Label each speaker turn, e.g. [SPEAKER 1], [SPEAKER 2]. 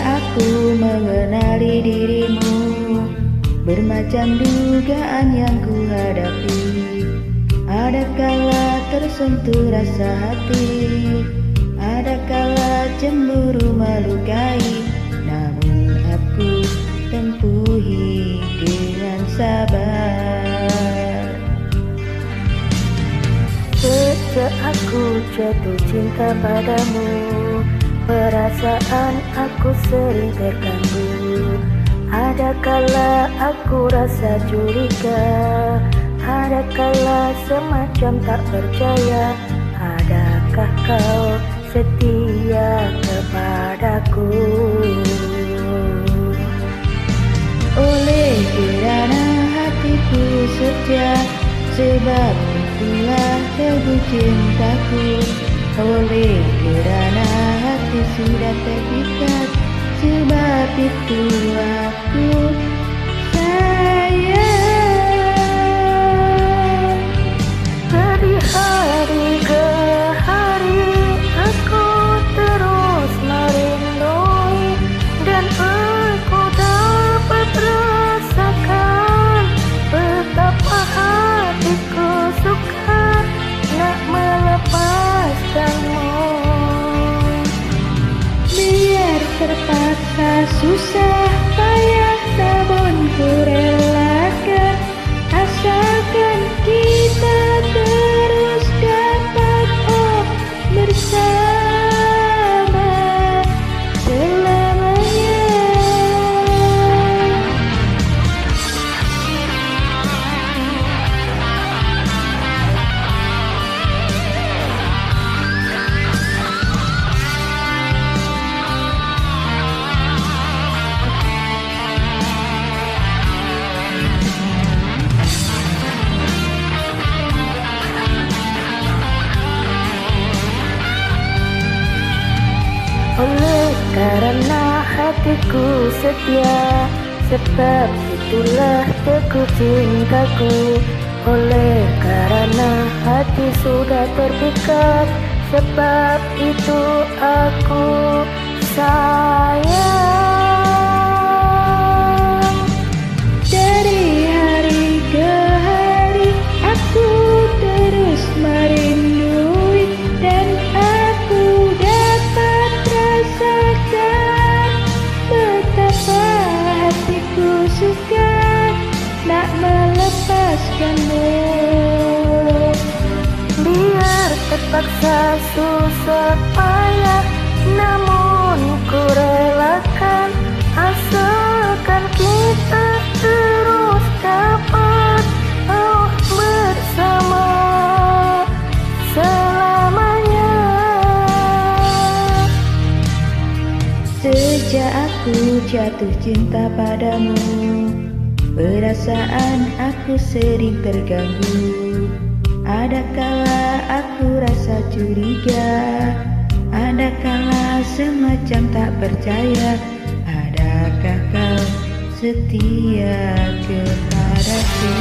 [SPEAKER 1] aku mengenali dirimu. Bermacam dugaan yang ku hadapi Ada kala tersentuh rasa hati? Ada kala cemburu melukai? Namun aku tempuhi dengan sabar. Sejak aku jatuh cinta padamu Perasaan aku sering terganggu. Ada kala aku rasa curiga? Ada kala semacam tak percaya? Adakah kau setia kepadaku? Oleh kerana hatiku setia Sebab itulah teguh cintaku Oleh kerana hati sudah terikat Sebab itu aku susah Oleh karena hatiku setia Sebab itulah teguh cintaku. Oleh karena hati sudah terpikat Sebab itu aku sayang Biar terpaksa susah payah Namun ku relakan Asalkan kita terus dapat Oh bersama selamanya. Sejak aku jatuh cinta padamu Perasaan aku sering terganggu. Ada kala aku rasa curiga? Ada kala semacam tak percaya? Adakah kau setia kepadaku